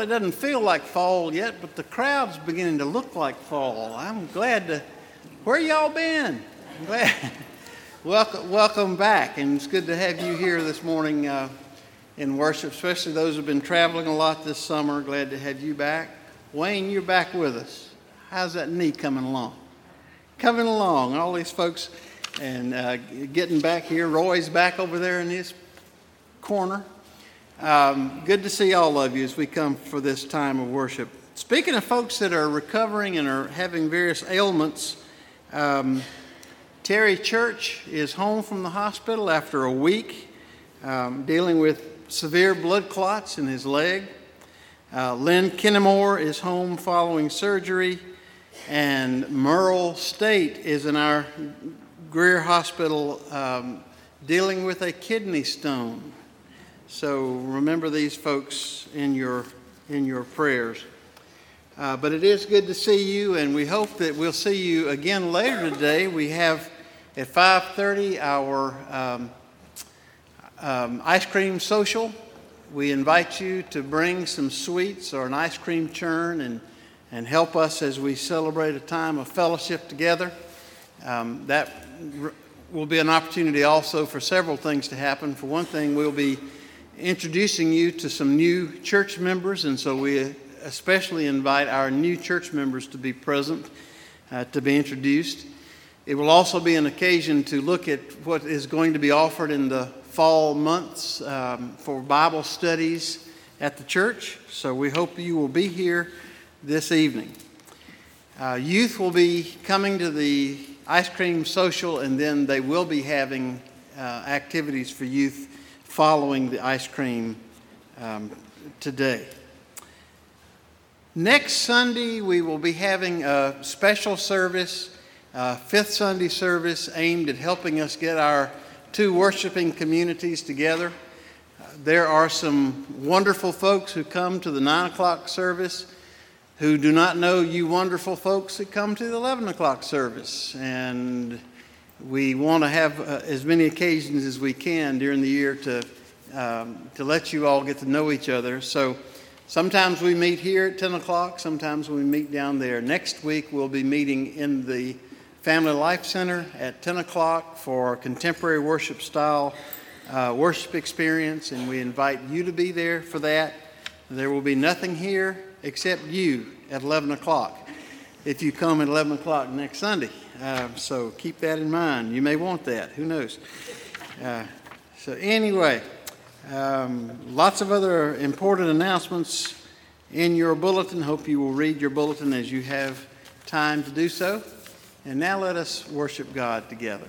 It doesn't feel like fall yet, but the crowd's beginning to look like fall. I'm glad to. Where y'all been? I'm glad. welcome, welcome back, and it's good to have you here this morning uh, in worship, especially those who've been traveling a lot this summer. Glad to have you back. Wayne, you're back with us. How's that knee coming along? Coming along. All these folks and uh, getting back here. Roy's back over there in his corner. Um, good to see all of you as we come for this time of worship. Speaking of folks that are recovering and are having various ailments, um, Terry Church is home from the hospital after a week um, dealing with severe blood clots in his leg. Uh, Lynn Kennemore is home following surgery, and Merle State is in our Greer Hospital um, dealing with a kidney stone. So remember these folks in your, in your prayers. Uh, but it is good to see you, and we hope that we'll see you again later today. We have at 5:30 our um, um, ice cream social. We invite you to bring some sweets or an ice cream churn and, and help us as we celebrate a time of fellowship together. Um, that will be an opportunity also for several things to happen. For one thing, we'll be introducing you to some new church members, and so we especially invite our new church members to be present, uh, to be introduced. It will also be an occasion to look at what is going to be offered in the fall months um, for Bible studies at the church. So we hope you will be here this evening. Uh, youth will be coming to the ice cream social, and then they will be having uh, activities for youth following the ice cream um, today. Next Sunday, we will be having a special service, a fifth Sunday service aimed at helping us get our two worshiping communities together. There are some wonderful folks who come to the 9 o'clock service who do not know you wonderful folks that come to the 11 o'clock service. And we want to have uh, as many occasions as we can during the year to, um, to let you all get to know each other. So sometimes we meet here at 10 o'clock, sometimes we meet down there. Next week we'll be meeting in the Family Life Center at 10 o'clock for contemporary worship style uh, worship experience, and we invite you to be there for that. There will be nothing here except you at 11 o'clock if you come at 11 o'clock next Sunday. Uh, so keep that in mind. You may want that. Who knows? Uh, so, anyway, um, lots of other important announcements in your bulletin. Hope you will read your bulletin as you have time to do so. And now let us worship God together.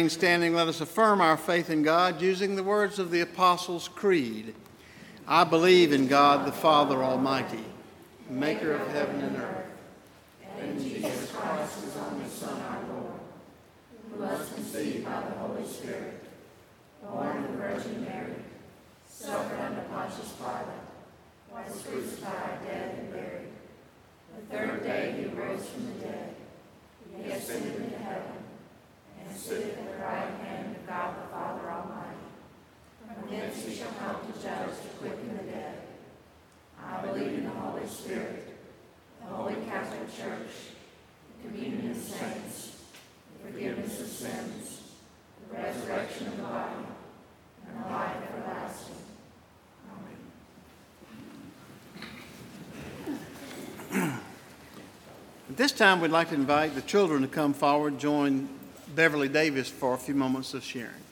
Remain standing, let us affirm our faith in God using the words of the Apostles' Creed. I believe in God the Father Almighty, maker of heaven and earth, and in Jesus Christ, his only Son, our Lord, who was conceived by the Holy Spirit, born of the Virgin Mary, suffered under Pontius Pilate, was crucified, dead, and buried. The third day he rose from the dead. He ascended into heaven and sitteth at the right hand of God the Father Almighty. From thence he shall come to judge the quick and the dead. I believe in the Holy Spirit, the Holy Catholic Church, the communion of saints, the forgiveness of sins, the resurrection of the body, and the life everlasting. Amen. At this time, we'd like to invite the children to come forward, join Beverly Davis for a few moments of sharing.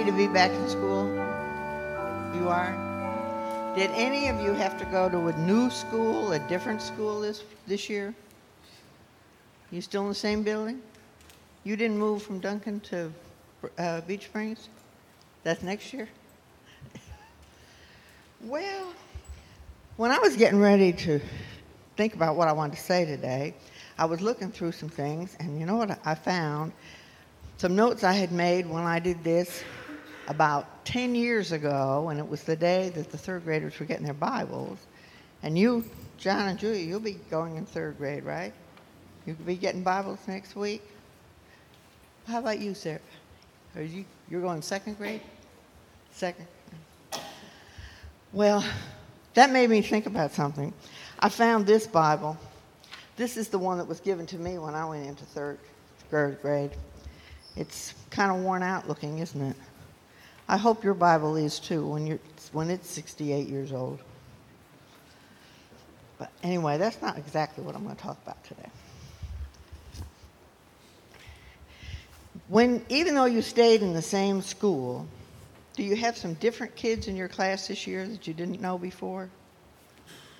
Happy to be back in school? You are? Did any of you have to go to a new school, a different school this, this year? You still in the same building? You didn't move from Duncan to uh, Beech Springs? That's next year? well, when I was getting ready to think about what I wanted to say today, I was looking through some things, and you know what I found? Some notes I had made when I did this about 10 years ago, and it was the day that the third graders were getting their Bibles. And you, John and Julia, you'll be going in third grade, right? You'll be getting Bibles next week. How about you, Sarah? Are you, you're going second grade? Second. Well, that made me think about something. I found this Bible. This is the one that was given to me when I went into third, third grade. It's kind of worn out looking, isn't it? I hope your Bible is too when, you're, when it's 68 years old. But anyway, that's not exactly what I'm going to talk about today. When, even though you stayed in the same school, do you have some different kids in your class this year that you didn't know before?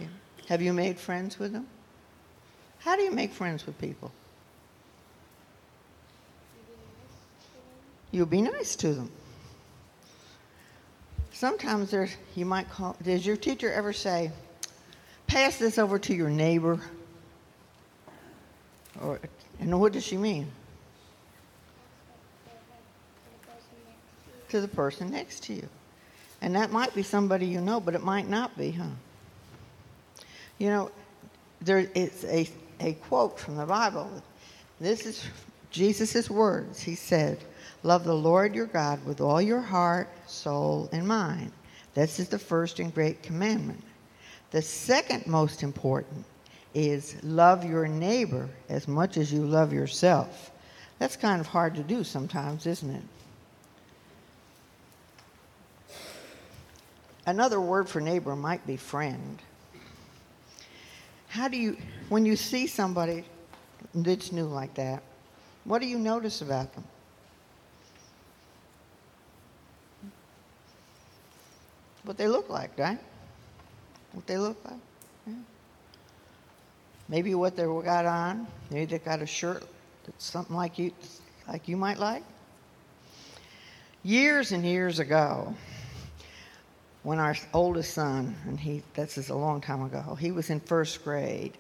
Yeah. Have you made friends with them? How do you make friends with people? You be nice to them sometimes there's, you might call, does your teacher ever say, pass this over to your neighbor? Or, and what does she mean? To the person next to you. And that might be somebody you know, but it might not be, huh? You know, there is a, a quote from the Bible. This is Jesus' words. He said, Love the Lord your God with all your heart, soul, and mind. This is the first and great commandment. The second most important is love your neighbor as much as you love yourself. That's kind of hard to do sometimes, isn't it? Another word for neighbor might be friend. How do you, when you see somebody that's new like that, what do you notice about them? What they look like, right? What they look like. Yeah. Maybe what they got on. Maybe they got a shirt that's something like you, like you might like. Years and years ago, when our oldest son, and he this is a long time ago, he was in first grade.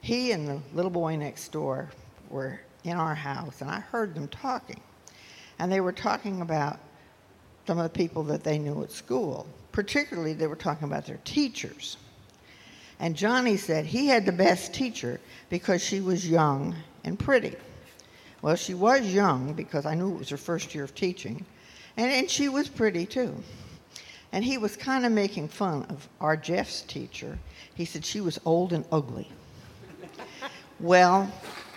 He and the little boy next door were in our house, and I heard them talking. And they were talking about some of the people that they knew at school. Particularly, they were talking about their teachers. And Johnny said he had the best teacher because she was young and pretty. Well, she was young because I knew it was her first year of teaching, and, and she was pretty too. And he was kind of making fun of our Jeff's teacher. He said she was old and ugly. well,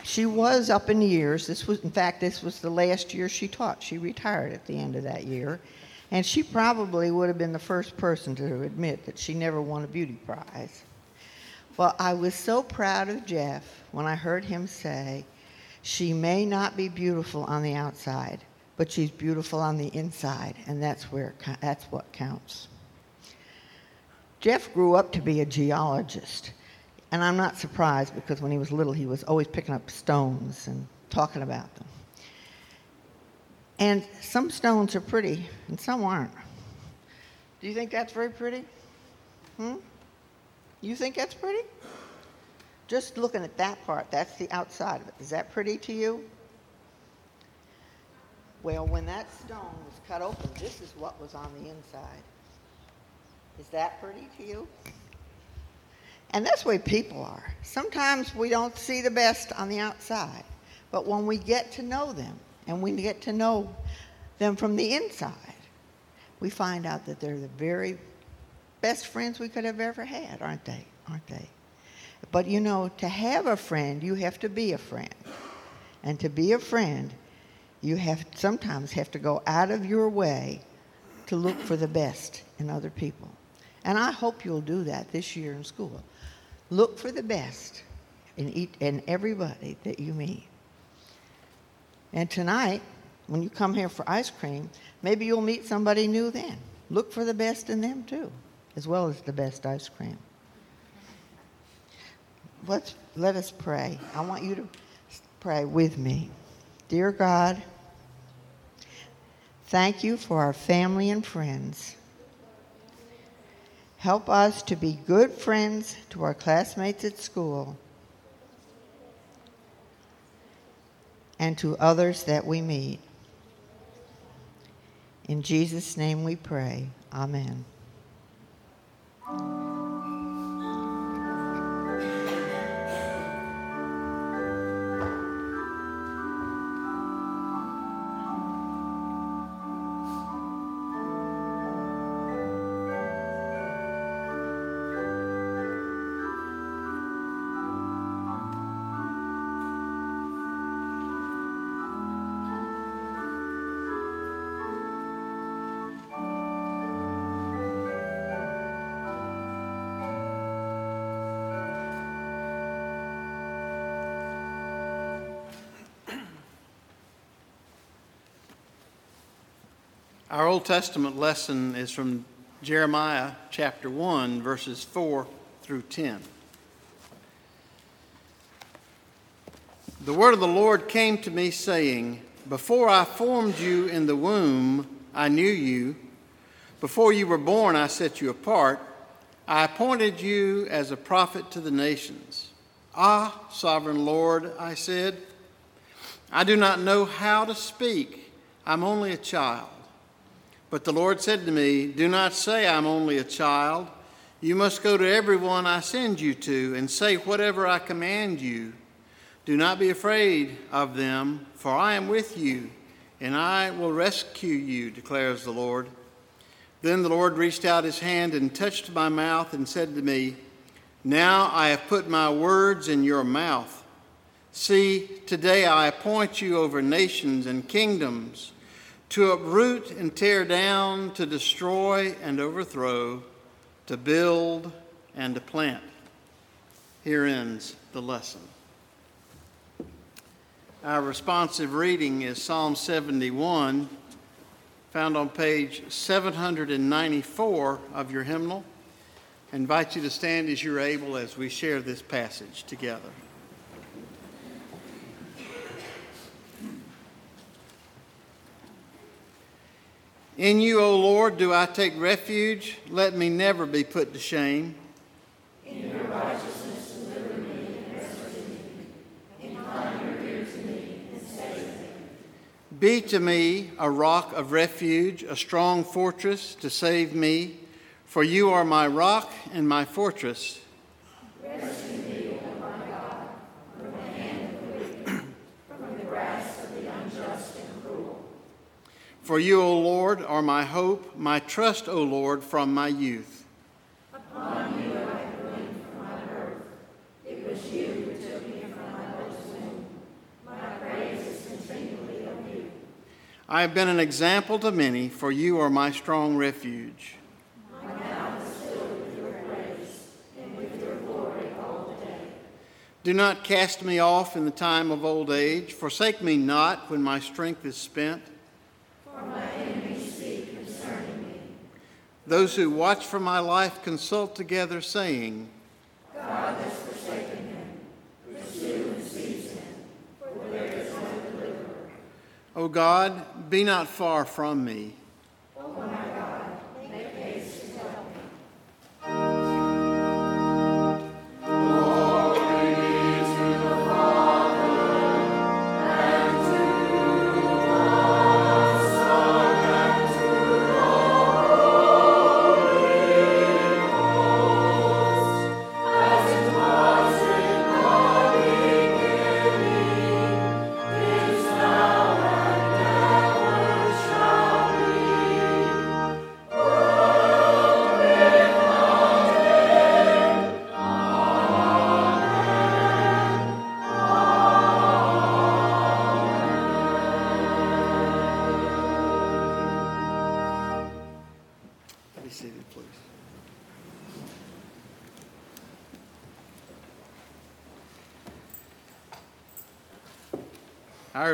she was up in years. This was, in fact, this was the last year she taught. She retired at the end of that year. And she probably would have been the first person to admit that she never won a beauty prize. Well, I was so proud of Jeff when I heard him say, She may not be beautiful on the outside, but she's beautiful on the inside, and that's, where, that's what counts. Jeff grew up to be a geologist. And I'm not surprised because when he was little, he was always picking up stones and talking about them. And some stones are pretty and some aren't. Do you think that's very pretty? Hmm? You think that's pretty? Just looking at that part, that's the outside of it. Is that pretty to you? Well, when that stone was cut open, this is what was on the inside. Is that pretty to you? And that's the way people are. Sometimes we don't see the best on the outside, but when we get to know them and we get to know them from the inside, we find out that they're the very best friends we could have ever had, aren't they? Aren't they? But you know, to have a friend, you have to be a friend. And to be a friend, you have sometimes have to go out of your way to look for the best in other people. And I hope you'll do that this year in school. Look for the best in, each, in everybody that you meet. And tonight, when you come here for ice cream, maybe you'll meet somebody new then. Look for the best in them too, as well as the best ice cream. Let's, let us pray. I want you to pray with me. Dear God, thank you for our family and friends. Help us to be good friends to our classmates at school and to others that we meet. In Jesus' name we pray. Amen. Old Testament lesson is from Jeremiah chapter 1, verses 4 through 10. The word of the Lord came to me, saying, Before I formed you in the womb, I knew you. Before you were born, I set you apart. I appointed you as a prophet to the nations. Ah, sovereign Lord, I said, I do not know how to speak. I'm only a child. But the Lord said to me, Do not say I'm only a child. You must go to everyone I send you to and say whatever I command you. Do not be afraid of them, for I am with you, and I will rescue you, declares the Lord. Then the Lord reached out his hand and touched my mouth and said to me, Now I have put my words in your mouth. See, today I appoint you over nations and kingdoms to uproot and tear down, to destroy and overthrow, to build and to plant. Here ends the lesson. Our responsive reading is Psalm 71, found on page 794 of your hymnal. I invite you to stand as you're able as we share this passage together. In you, O Lord, do I take refuge. Let me never be put to shame. In your righteousness, deliver me and rescue me. Incline your ear to me and save me. Be to me a rock of refuge, a strong fortress to save me. For you are my rock and my fortress. Rescue me, For you, O Lord, are my hope, my trust, O Lord, from my youth. Upon you I leaned from my birth. It was you who took me from my mother's womb. My praise is continually of you. I have been an example to many, for you are my strong refuge. My mouth is filled with your praise and with your glory all the day. Do not cast me off in the time of old age. Forsake me not when my strength is spent. Those who watch for my life consult together, saying, God has forsaken him. Pursue and seize him, for there is no deliverer. O God, be not far from me.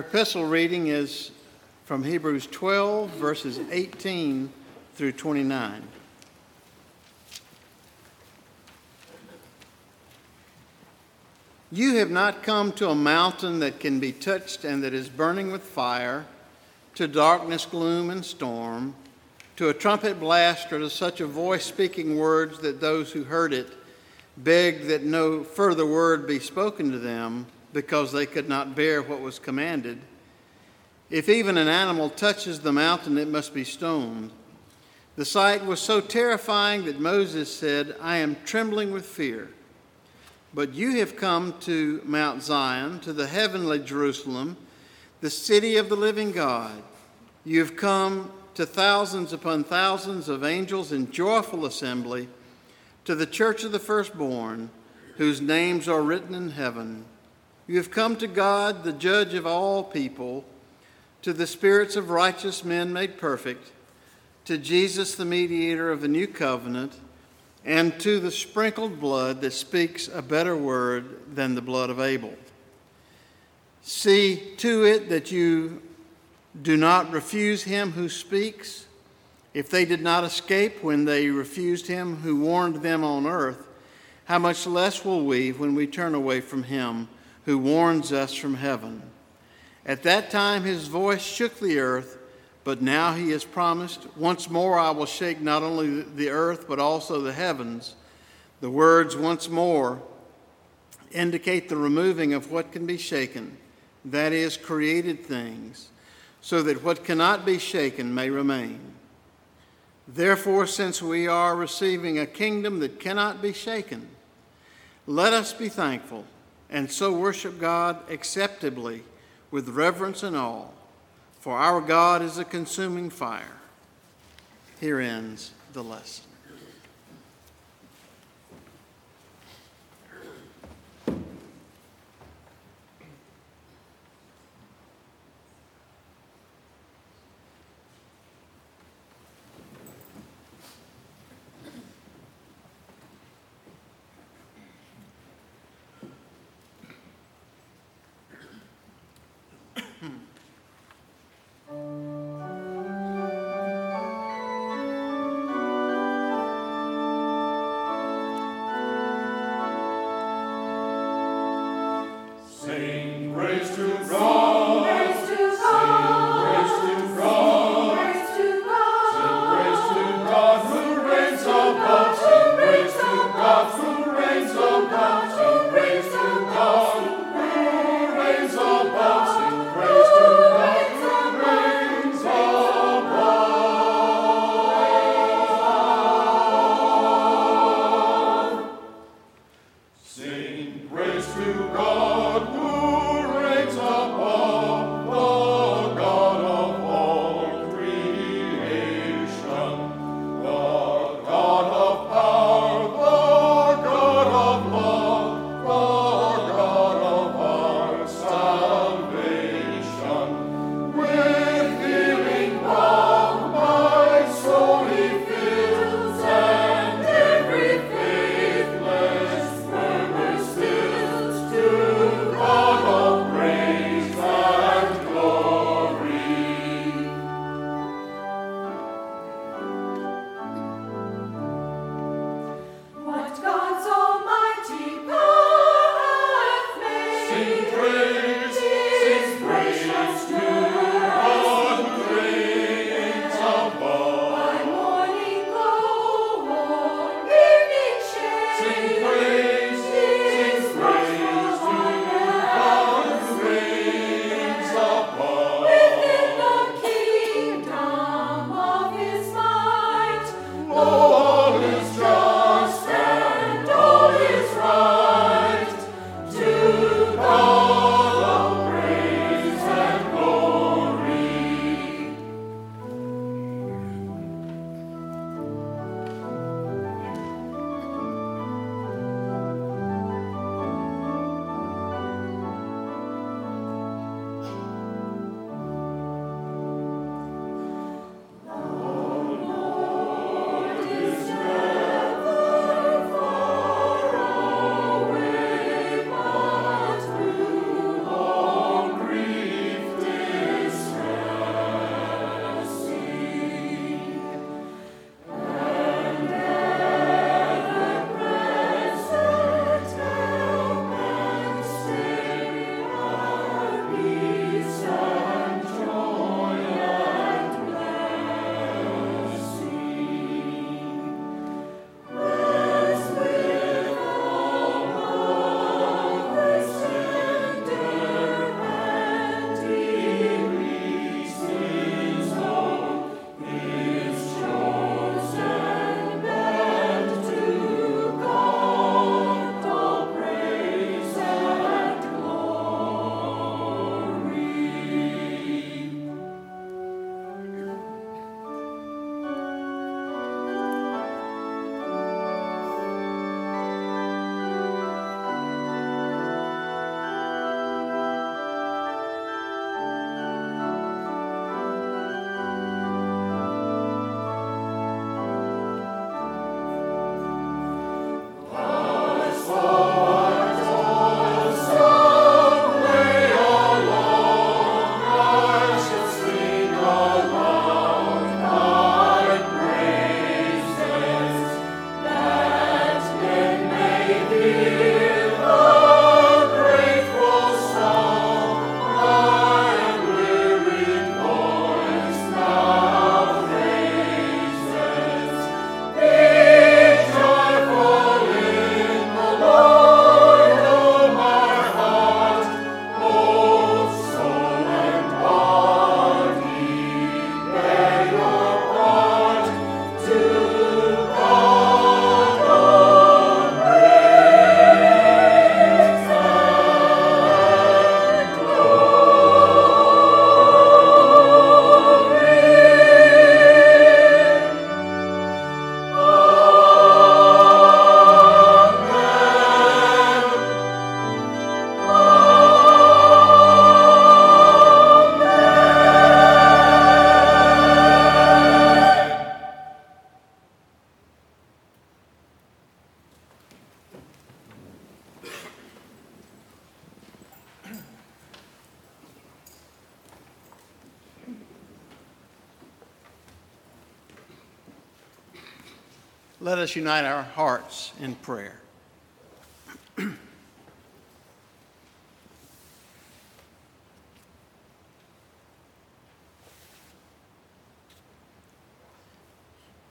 Epistle reading is from Hebrews 12, verses 18 through 29. You have not come to a mountain that can be touched and that is burning with fire, to darkness, gloom, and storm, to a trumpet blast, or to such a voice speaking words that those who heard it begged that no further word be spoken to them because they could not bear what was commanded. If even an animal touches the mountain, it must be stoned. The sight was so terrifying that Moses said, I am trembling with fear. But you have come to Mount Zion, to the heavenly Jerusalem, the city of the living God. You have come to thousands upon thousands of angels in joyful assembly, to the church of the firstborn, whose names are written in heaven. You have come to God, the judge of all people, to the spirits of righteous men made perfect, to Jesus, the mediator of the new covenant, and to the sprinkled blood that speaks a better word than the blood of Abel. See to it that you do not refuse him who speaks. If they did not escape when they refused him who warned them on earth, how much less will we when we turn away from him who warns us from heaven? At that time his voice shook the earth, but now he has promised, Once more I will shake not only the earth, but also the heavens. The words once more indicate the removing of what can be shaken, that is, created things, so that what cannot be shaken may remain. Therefore, since we are receiving a kingdom that cannot be shaken, let us be thankful and so worship God acceptably with reverence and awe, for our God is a consuming fire. Here ends the lesson. Let us unite our hearts in prayer.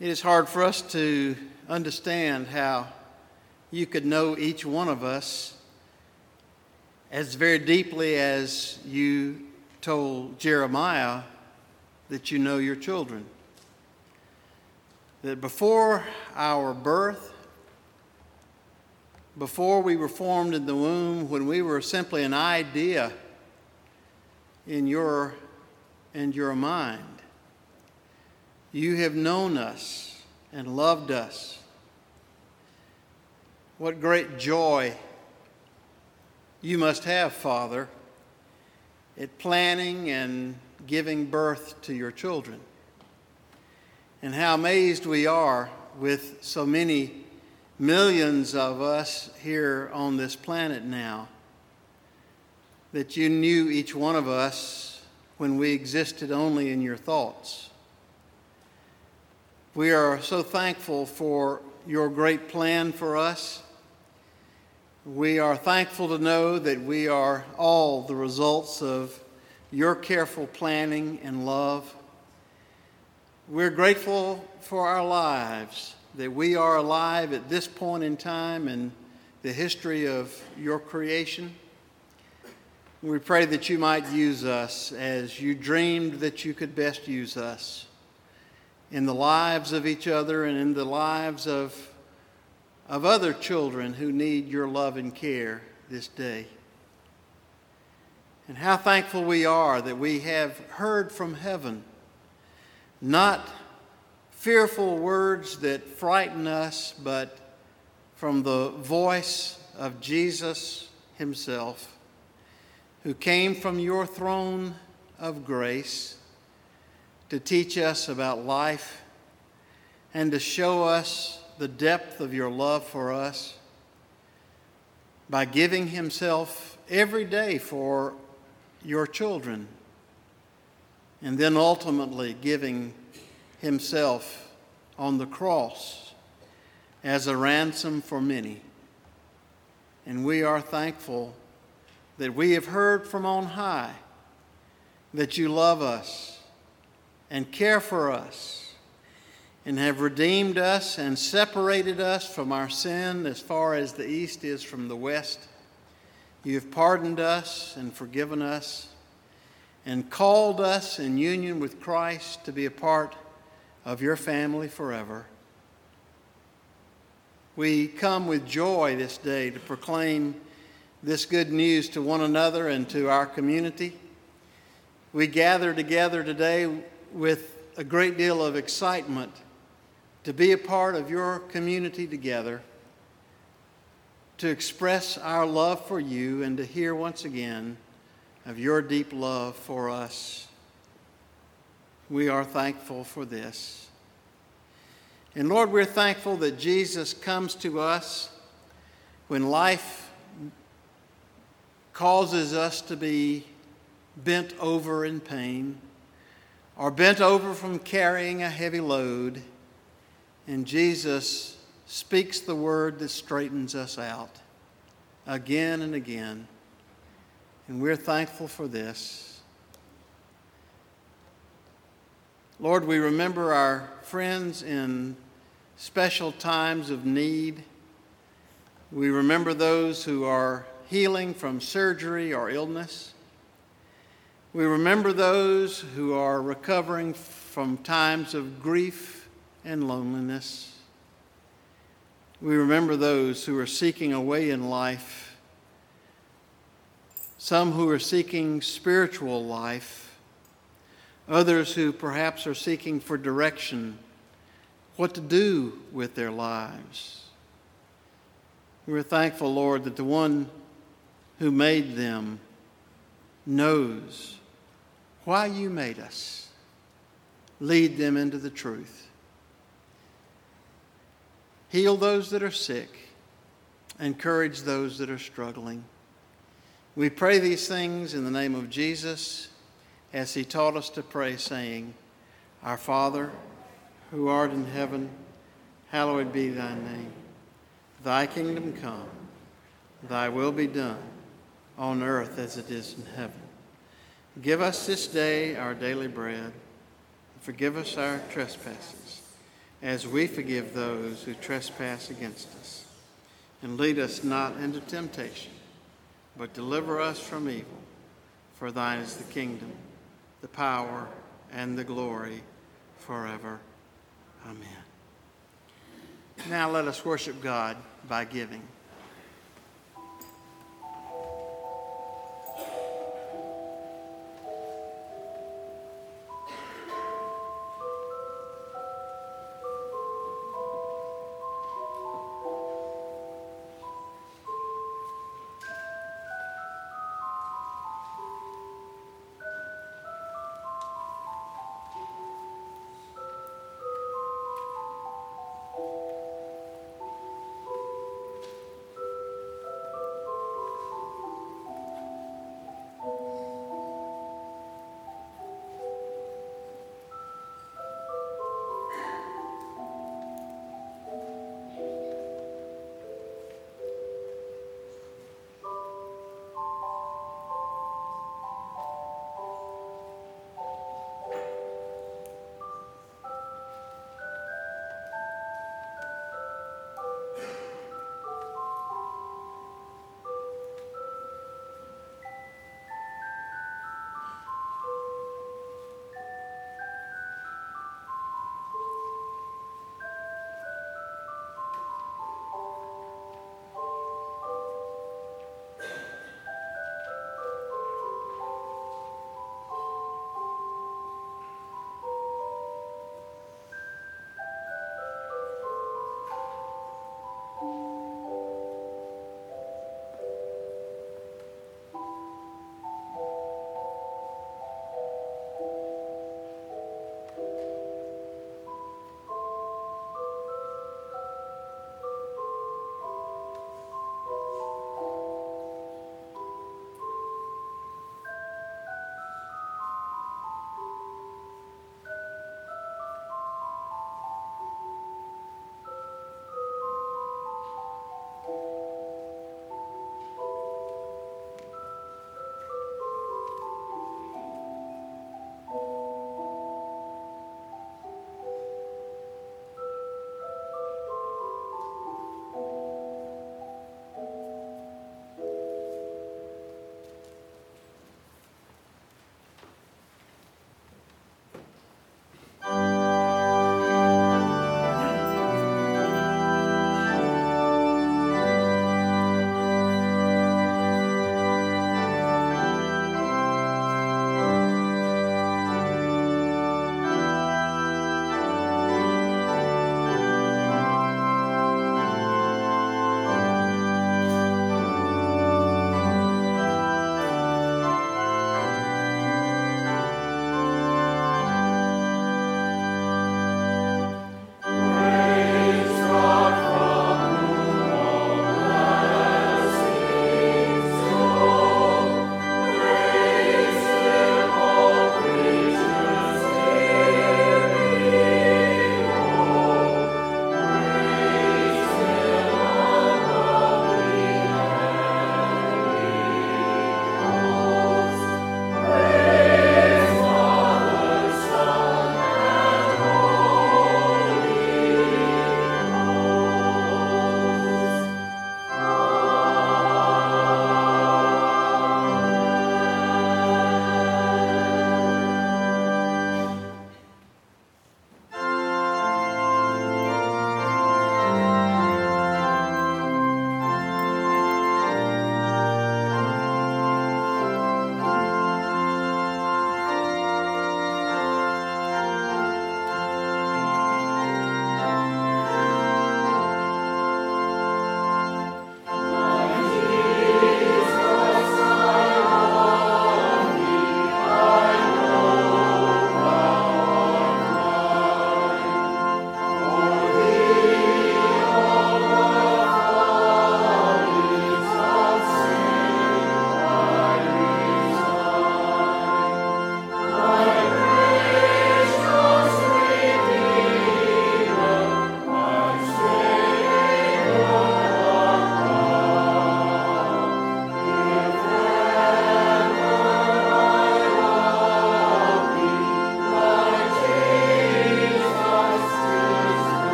It is hard for us to understand how you could know each one of us as very deeply as you told Jeremiah that you know your children. That before our birth, before we were formed in the womb, when we were simply an idea in your and your mind, you have known us and loved us. What great joy you must have, Father, at planning and giving birth to your children. And how amazed we are with so many millions of us here on this planet now that you knew each one of us when we existed only in your thoughts. We are so thankful for your great plan for us. We are thankful to know that we are all the results of your careful planning and love. We're grateful for our lives, that we are alive at this point in time in the history of your creation. We pray that you might use us as you dreamed that you could best use us in the lives of each other and in the lives of, of other children who need your love and care this day. And how thankful we are that we have heard from heaven, not fearful words that frighten us, but from the voice of Jesus Himself, who came from your throne of grace to teach us about life and to show us the depth of your love for us by giving himself every day for your children and then ultimately giving himself on the cross as a ransom for many. And we are thankful that we have heard from on high that you love us and care for us and have redeemed us and separated us from our sin as far as the east is from the west. You have pardoned us and forgiven us and called us in union with Christ to be a part of your family forever. We come with joy this day to proclaim this good news to one another and to our community. We gather together today with a great deal of excitement to be a part of your community together, to express our love for you, and to hear once again of your deep love for us. We are thankful for this. And Lord, we're thankful that Jesus comes to us when life causes us to be bent over in pain or bent over from carrying a heavy load, and Jesus speaks the word that straightens us out again and again. And we're thankful for this. Lord, we remember our friends in special times of need. We remember those who are healing from surgery or illness. We remember those who are recovering from times of grief and loneliness. We remember those who are seeking a way in life, some who are seeking spiritual life, others who perhaps are seeking for direction, what to do with their lives. We're thankful, Lord, that the one who made them knows why you made us. Lead them into the truth. Heal those that are sick. Encourage those that are struggling. We pray these things in the name of Jesus as he taught us to pray, saying, Our Father, who art in heaven, hallowed be thy name. Thy kingdom come, thy will be done, on earth as it is in heaven. Give us this day our daily bread. Forgive us our trespasses, as we forgive those who trespass against us. And lead us not into temptation, but deliver us from evil. For thine is the kingdom, the power, and the glory forever. Amen. Now let us worship God by giving.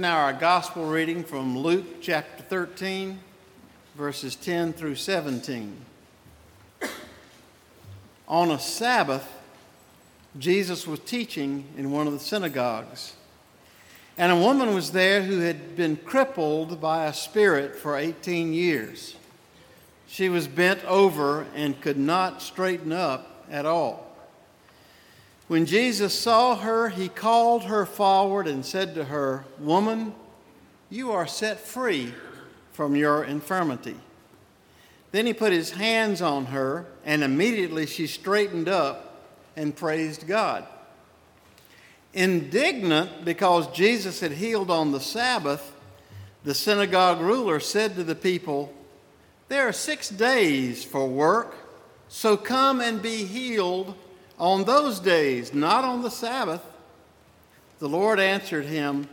Now our gospel reading from Luke chapter 13, verses 10 through 17. On a Sabbath, Jesus was teaching in one of the synagogues. And a woman was there who had been crippled by a spirit for 18 years. She was bent over and could not straighten up at all. When Jesus saw her, he called her forward and said to her, Woman, you are set free from your infirmity. Then he put his hands on her, and immediately she straightened up and praised God. Indignant because Jesus had healed on the Sabbath, the synagogue ruler said to the people, There are six days for work, so come and be healed on those days, not on the Sabbath. The Lord answered him,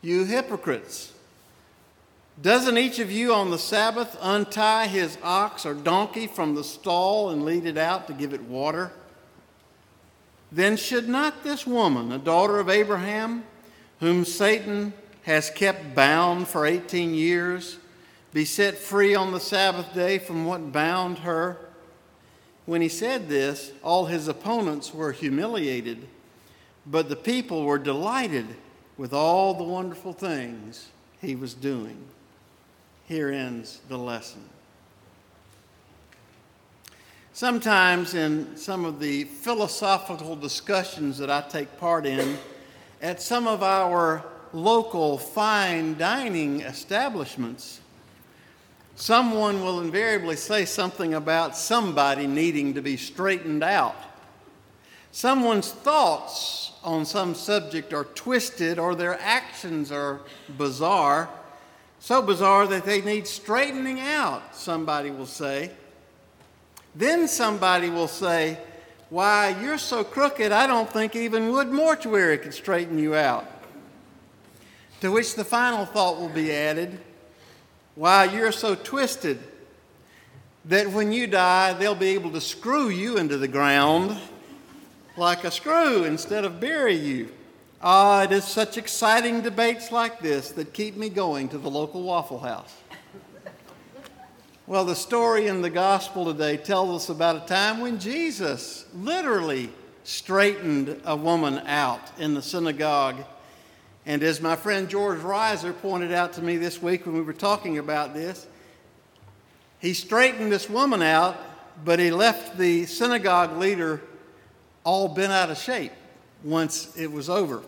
You hypocrites! Doesn't each of you on the Sabbath untie his ox or donkey from the stall and lead it out to give it water? Then should not this woman, a daughter of Abraham, whom Satan has kept bound for 18 years, be set free on the Sabbath day from what bound her? When he said this, all his opponents were humiliated, but the people were delighted with all the wonderful things he was doing. Here ends the lesson. Sometimes, in some of the philosophical discussions that I take part in, at some of our local fine dining establishments, someone will invariably say something about somebody needing to be straightened out. Someone's thoughts on some subject are twisted or their actions are bizarre, so bizarre that they need straightening out, somebody will say. Then somebody will say, Why, you're so crooked, I don't think even Wood Mortuary could straighten you out. To which the final thought will be added why, you're so twisted that when you die, they'll be able to screw you into the ground like a screw instead of bury you. Ah, it is such exciting debates like this that keep me going to the local Waffle House. Well, the story in the gospel today tells us about a time when Jesus literally straightened a woman out in the synagogue and as my friend George Reiser pointed out to me this week when we were talking about this, he straightened this woman out, but he left the synagogue leader all bent out of shape once it was over.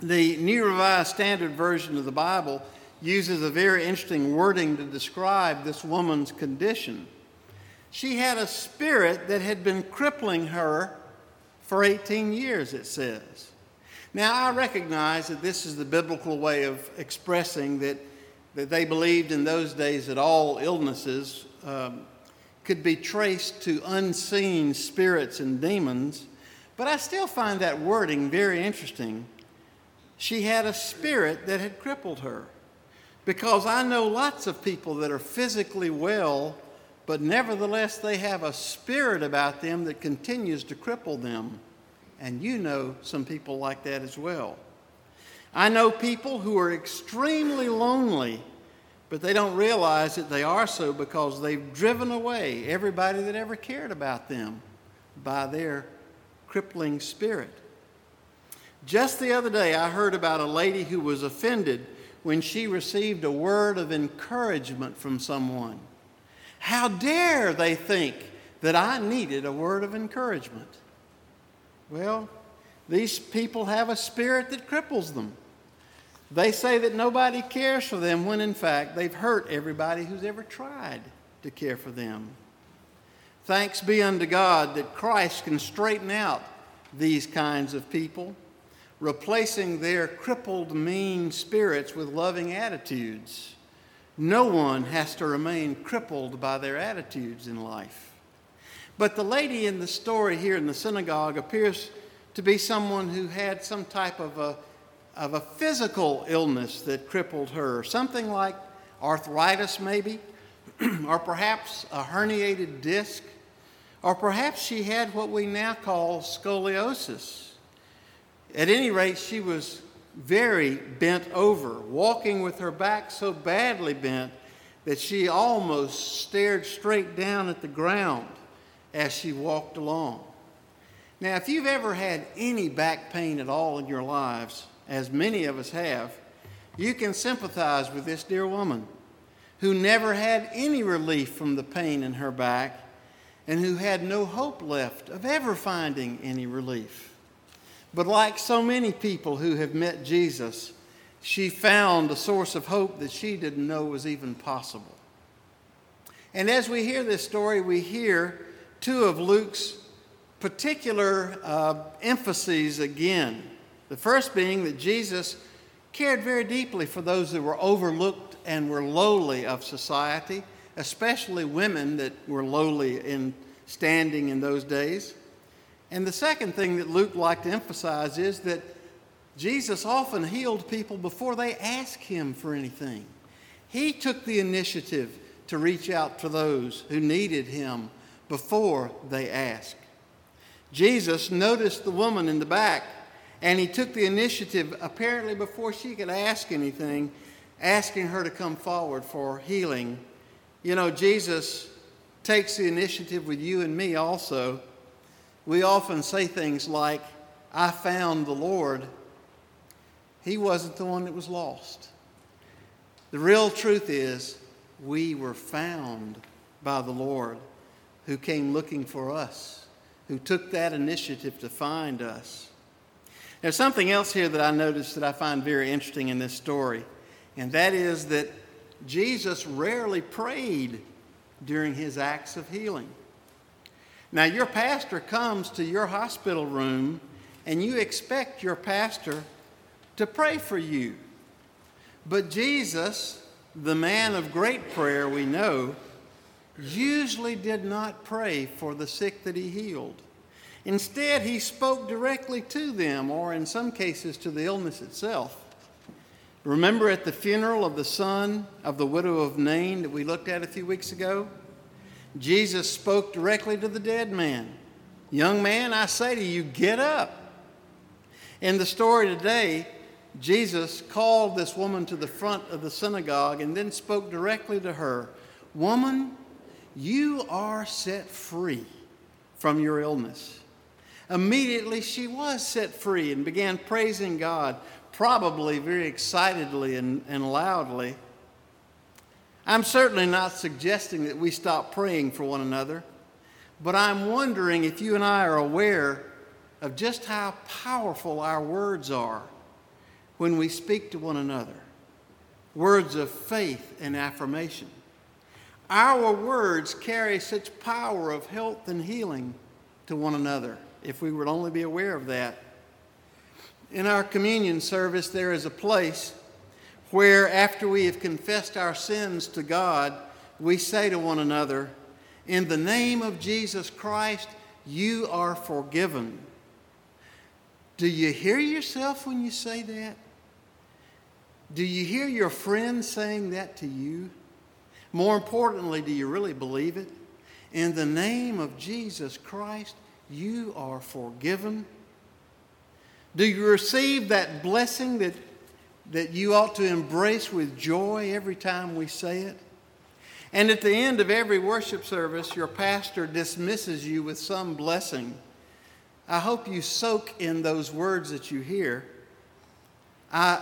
The New Revised Standard Version of the Bible uses a very interesting wording to describe this woman's condition. She had a spirit that had been crippling her for 18 years, it says. Now, I recognize that this is the biblical way of expressing that, that they believed in those days that all illnesses um, could be traced to unseen spirits and demons, but I still find that wording very interesting. She had a spirit that had crippled her. Because I know lots of people that are physically well, but nevertheless they have a spirit about them that continues to cripple them. And you know some people like that as well. I know people who are extremely lonely, but they don't realize that they are so because they've driven away everybody that ever cared about them by their crippling spirit. Just the other day, I heard about a lady who was offended when she received a word of encouragement from someone. How dare they think that I needed a word of encouragement? Well, these people have a spirit that cripples them. They say that nobody cares for them when in fact they've hurt everybody who's ever tried to care for them. Thanks be unto God that Christ can straighten out these kinds of people, replacing their crippled, mean spirits with loving attitudes. No one has to remain crippled by their attitudes in life. But the lady in the story here in the synagogue appears to be someone who had some type of a, of a physical illness that crippled her, something like arthritis, maybe, or perhaps a herniated disc, or perhaps she had what we now call scoliosis. At any rate, she was very bent over, walking with her back so badly bent that she almost stared straight down at the ground as she walked along. Now, if you've ever had any back pain at all in your lives, as many of us have, you can sympathize with this dear woman who never had any relief from the pain in her back and who had no hope left of ever finding any relief. But like so many people who have met Jesus, she found a source of hope that she didn't know was even possible. And as we hear this story, we hear two of Luke's particular uh, emphases again. The first being that Jesus cared very deeply for those who were overlooked and were lowly of society, especially women that were lowly in standing in those days. And the second thing that Luke liked to emphasize is that Jesus often healed people before they asked him for anything. He took the initiative to reach out to those who needed him before they ask. Jesus noticed the woman in the back and he took the initiative, apparently before she could ask anything, asking her to come forward for healing. You know, Jesus takes the initiative with you and me also. We often say things like, I found the Lord. He wasn't the one that was lost. The real truth is, we were found by the Lord who came looking for us, who took that initiative to find us. There's something else here that I noticed that I find very interesting in this story, and that is that Jesus rarely prayed during his acts of healing. Now, your pastor comes to your hospital room, and you expect your pastor to pray for you. But Jesus, the man of great prayer we know, usually did not pray for the sick that he healed. Instead, he spoke directly to them, or in some cases to the illness itself. Remember at the funeral of the son of the widow of Nain that we looked at a few weeks ago? Jesus spoke directly to the dead man Young man, I say to you, get up. In the story today, Jesus called this woman to the front of the synagogue and then spoke directly to her Woman, you are set free from your illness. Immediately, she was set free and began praising God, probably very excitedly and, and loudly. I'm certainly not suggesting that we stop praying for one another, but I'm wondering if you and I are aware of just how powerful our words are when we speak to one another words of faith and affirmation. Our words carry such power of health and healing to one another if we would only be aware of that. In our communion service, there is a place where, after we have confessed our sins to God, we say to one another, In the name of Jesus Christ, you are forgiven. Do you hear yourself when you say that? Do you hear your friend saying that to you? More importantly, do you really believe it? In the name of Jesus Christ, you are forgiven? Do you receive that blessing that, that you ought to embrace with joy every time we say it? And at the end of every worship service, your pastor dismisses you with some blessing. I hope you soak in those words that you hear. I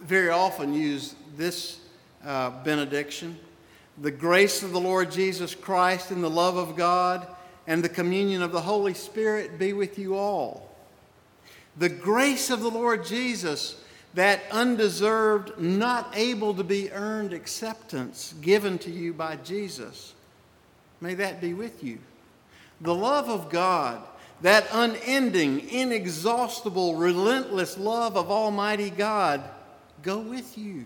very often use this uh, benediction The grace of the Lord Jesus Christ and the love of God and the communion of the Holy Spirit be with you all. The grace of the Lord Jesus, that undeserved, not able to be earned acceptance given to you by Jesus, may that be with you. The love of God, that unending, inexhaustible, relentless love of Almighty God, go with you.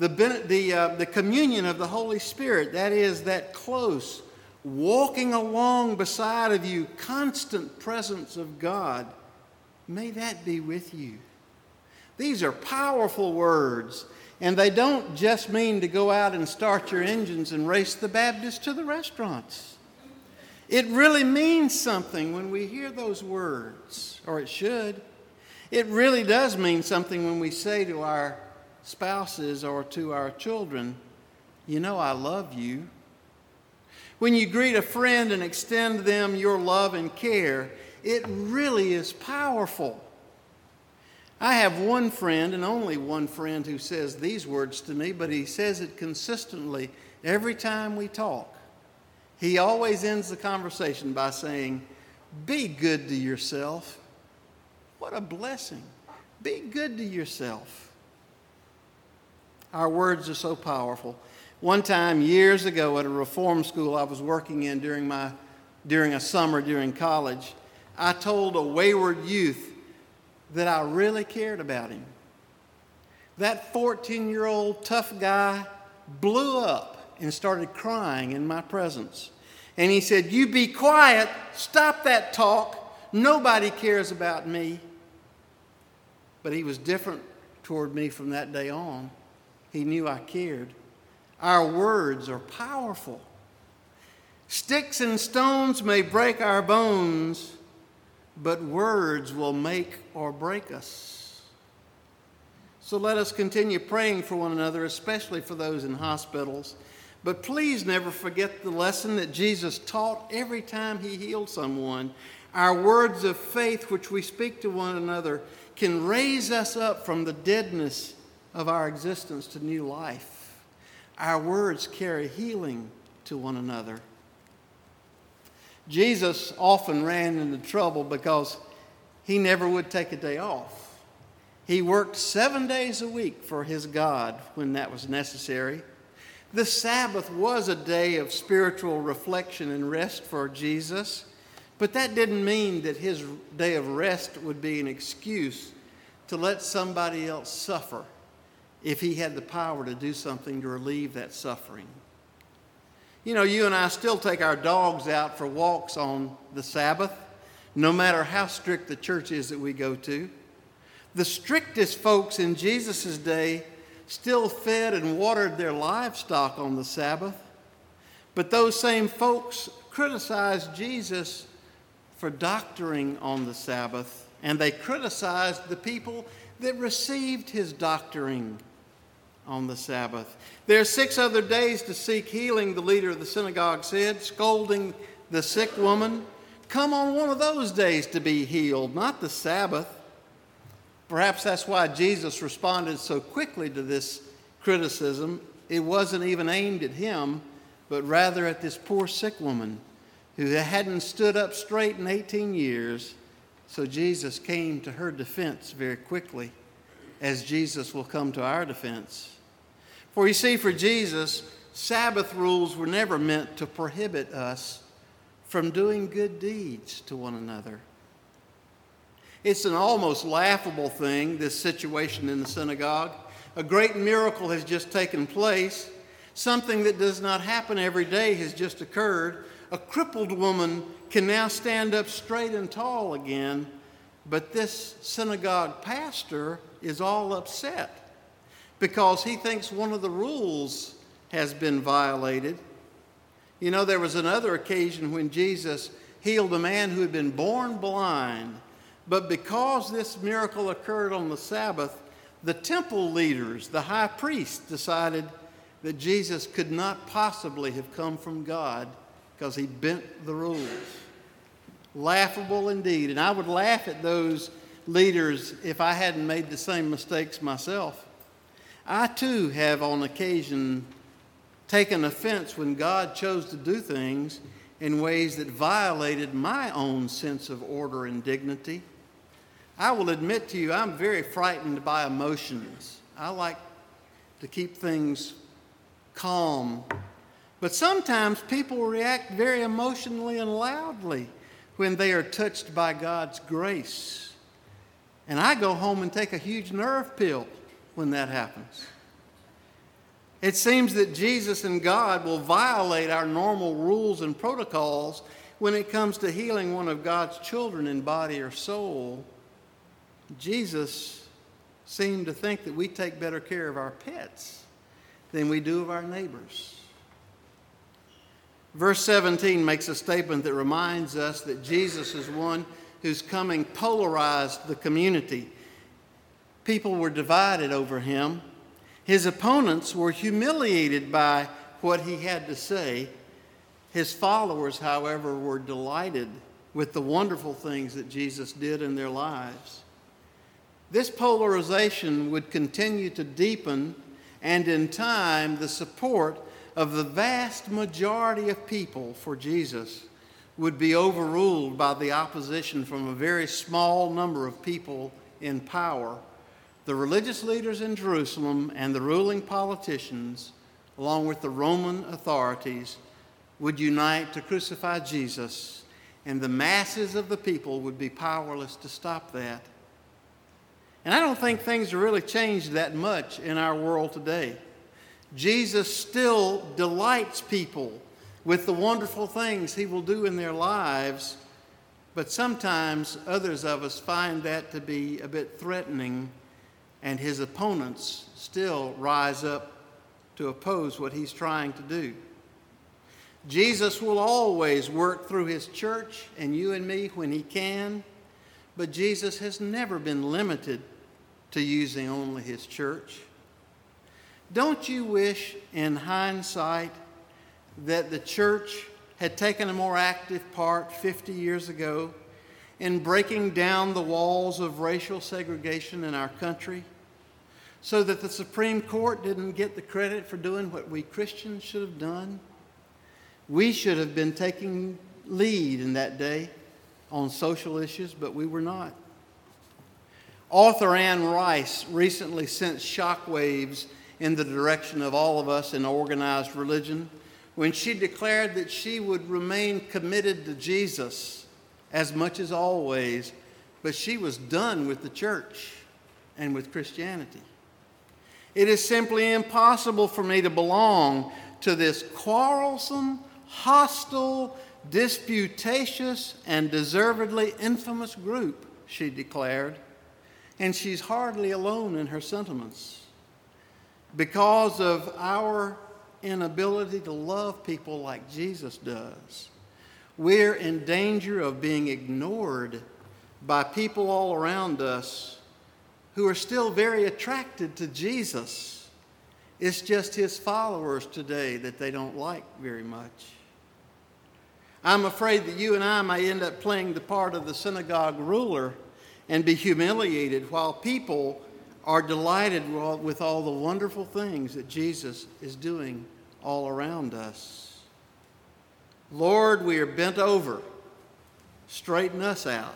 The, the, uh, the communion of the Holy Spirit, that is, that close, walking along beside of you, constant presence of God, may that be with you. These are powerful words, and they don't just mean to go out and start your engines and race the Baptists to the restaurants. It really means something when we hear those words, or it should. It really does mean something when we say to our spouses or to our children, You know, I love you. When you greet a friend and extend them your love and care, it really is powerful. I have one friend, and only one friend, who says these words to me, but he says it consistently every time we talk. He always ends the conversation by saying, Be good to yourself. What a blessing. Be good to yourself. Our words are so powerful. One time, years ago, at a reform school I was working in during, my, during a summer during college, I told a wayward youth that I really cared about him. That 14 year old tough guy blew up and started crying in my presence. And he said, You be quiet, stop that talk. Nobody cares about me. But he was different toward me from that day on. He knew I cared. Our words are powerful. Sticks and stones may break our bones, but words will make or break us. So let us continue praying for one another, especially for those in hospitals. But please never forget the lesson that Jesus taught every time he healed someone. Our words of faith, which we speak to one another, can raise us up from the deadness of our existence to new life. Our words carry healing to one another. Jesus often ran into trouble because he never would take a day off. He worked seven days a week for his God when that was necessary. The Sabbath was a day of spiritual reflection and rest for Jesus, but that didn't mean that his day of rest would be an excuse to let somebody else suffer if he had the power to do something to relieve that suffering. You know, you and I still take our dogs out for walks on the Sabbath, no matter how strict the church is that we go to. The strictest folks in Jesus' day still fed and watered their livestock on the Sabbath. But those same folks criticized Jesus for doctoring on the Sabbath, and they criticized the people that received his doctoring on the Sabbath. There are six other days to seek healing, the leader of the synagogue said, scolding the sick woman. Come on one of those days to be healed, not the Sabbath. Perhaps that's why Jesus responded so quickly to this criticism. It wasn't even aimed at him, but rather at this poor sick woman who hadn't stood up straight in 18 years. So Jesus came to her defense very quickly, as Jesus will come to our defense. For you see, for Jesus, Sabbath rules were never meant to prohibit us from doing good deeds to one another. It's an almost laughable thing, this situation in the synagogue. A great miracle has just taken place. Something that does not happen every day has just occurred. A crippled woman can now stand up straight and tall again, but this synagogue pastor is all upset because he thinks one of the rules has been violated. You know, there was another occasion when Jesus healed a man who had been born blind but because this miracle occurred on the Sabbath, the temple leaders, the high priest, decided that Jesus could not possibly have come from God because he bent the rules. Laughable indeed. And I would laugh at those leaders if I hadn't made the same mistakes myself. I too have on occasion taken offense when God chose to do things in ways that violated my own sense of order and dignity. I will admit to you, I'm very frightened by emotions. I like to keep things calm. But sometimes people react very emotionally and loudly when they are touched by God's grace. And I go home and take a huge nerve pill when that happens. It seems that Jesus and God will violate our normal rules and protocols when it comes to healing one of God's children in body or soul. Jesus seemed to think that we take better care of our pets than we do of our neighbors. Verse 17 makes a statement that reminds us that Jesus is one whose coming polarized the community. People were divided over him. His opponents were humiliated by what he had to say. His followers, however, were delighted with the wonderful things that Jesus did in their lives. This polarization would continue to deepen, and in time, the support of the vast majority of people for Jesus would be overruled by the opposition from a very small number of people in power. The religious leaders in Jerusalem and the ruling politicians, along with the Roman authorities, would unite to crucify Jesus, and the masses of the people would be powerless to stop that. And I don't think things have really changed that much in our world today. Jesus still delights people with the wonderful things he will do in their lives, but sometimes others of us find that to be a bit threatening, and his opponents still rise up to oppose what he's trying to do. Jesus will always work through his church and you and me when he can, but Jesus has never been limited to using only his church. Don't you wish, in hindsight, that the church had taken a more active part 50 years ago in breaking down the walls of racial segregation in our country so that the Supreme Court didn't get the credit for doing what we Christians should have done? We should have been taking lead in that day on social issues, but we were not. Author Anne Rice recently sent shockwaves in the direction of all of us in organized religion when she declared that she would remain committed to Jesus as much as always, but she was done with the church and with Christianity. It is simply impossible for me to belong to this quarrelsome, hostile, disputatious, and deservedly infamous group, she declared. And she's hardly alone in her sentiments because of our inability to love people like Jesus does. We're in danger of being ignored by people all around us who are still very attracted to Jesus. It's just his followers today that they don't like very much. I'm afraid that you and I may end up playing the part of the synagogue ruler and be humiliated while people are delighted with all the wonderful things that Jesus is doing all around us. Lord, we are bent over. Straighten us out.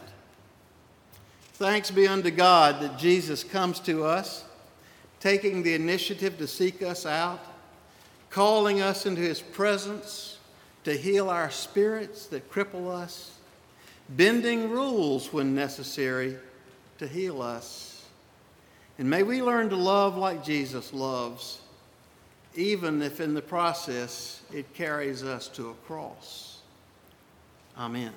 Thanks be unto God that Jesus comes to us, taking the initiative to seek us out, calling us into his presence to heal our spirits that cripple us, bending rules when necessary to heal us. And may we learn to love like Jesus loves, even if in the process it carries us to a cross. Amen.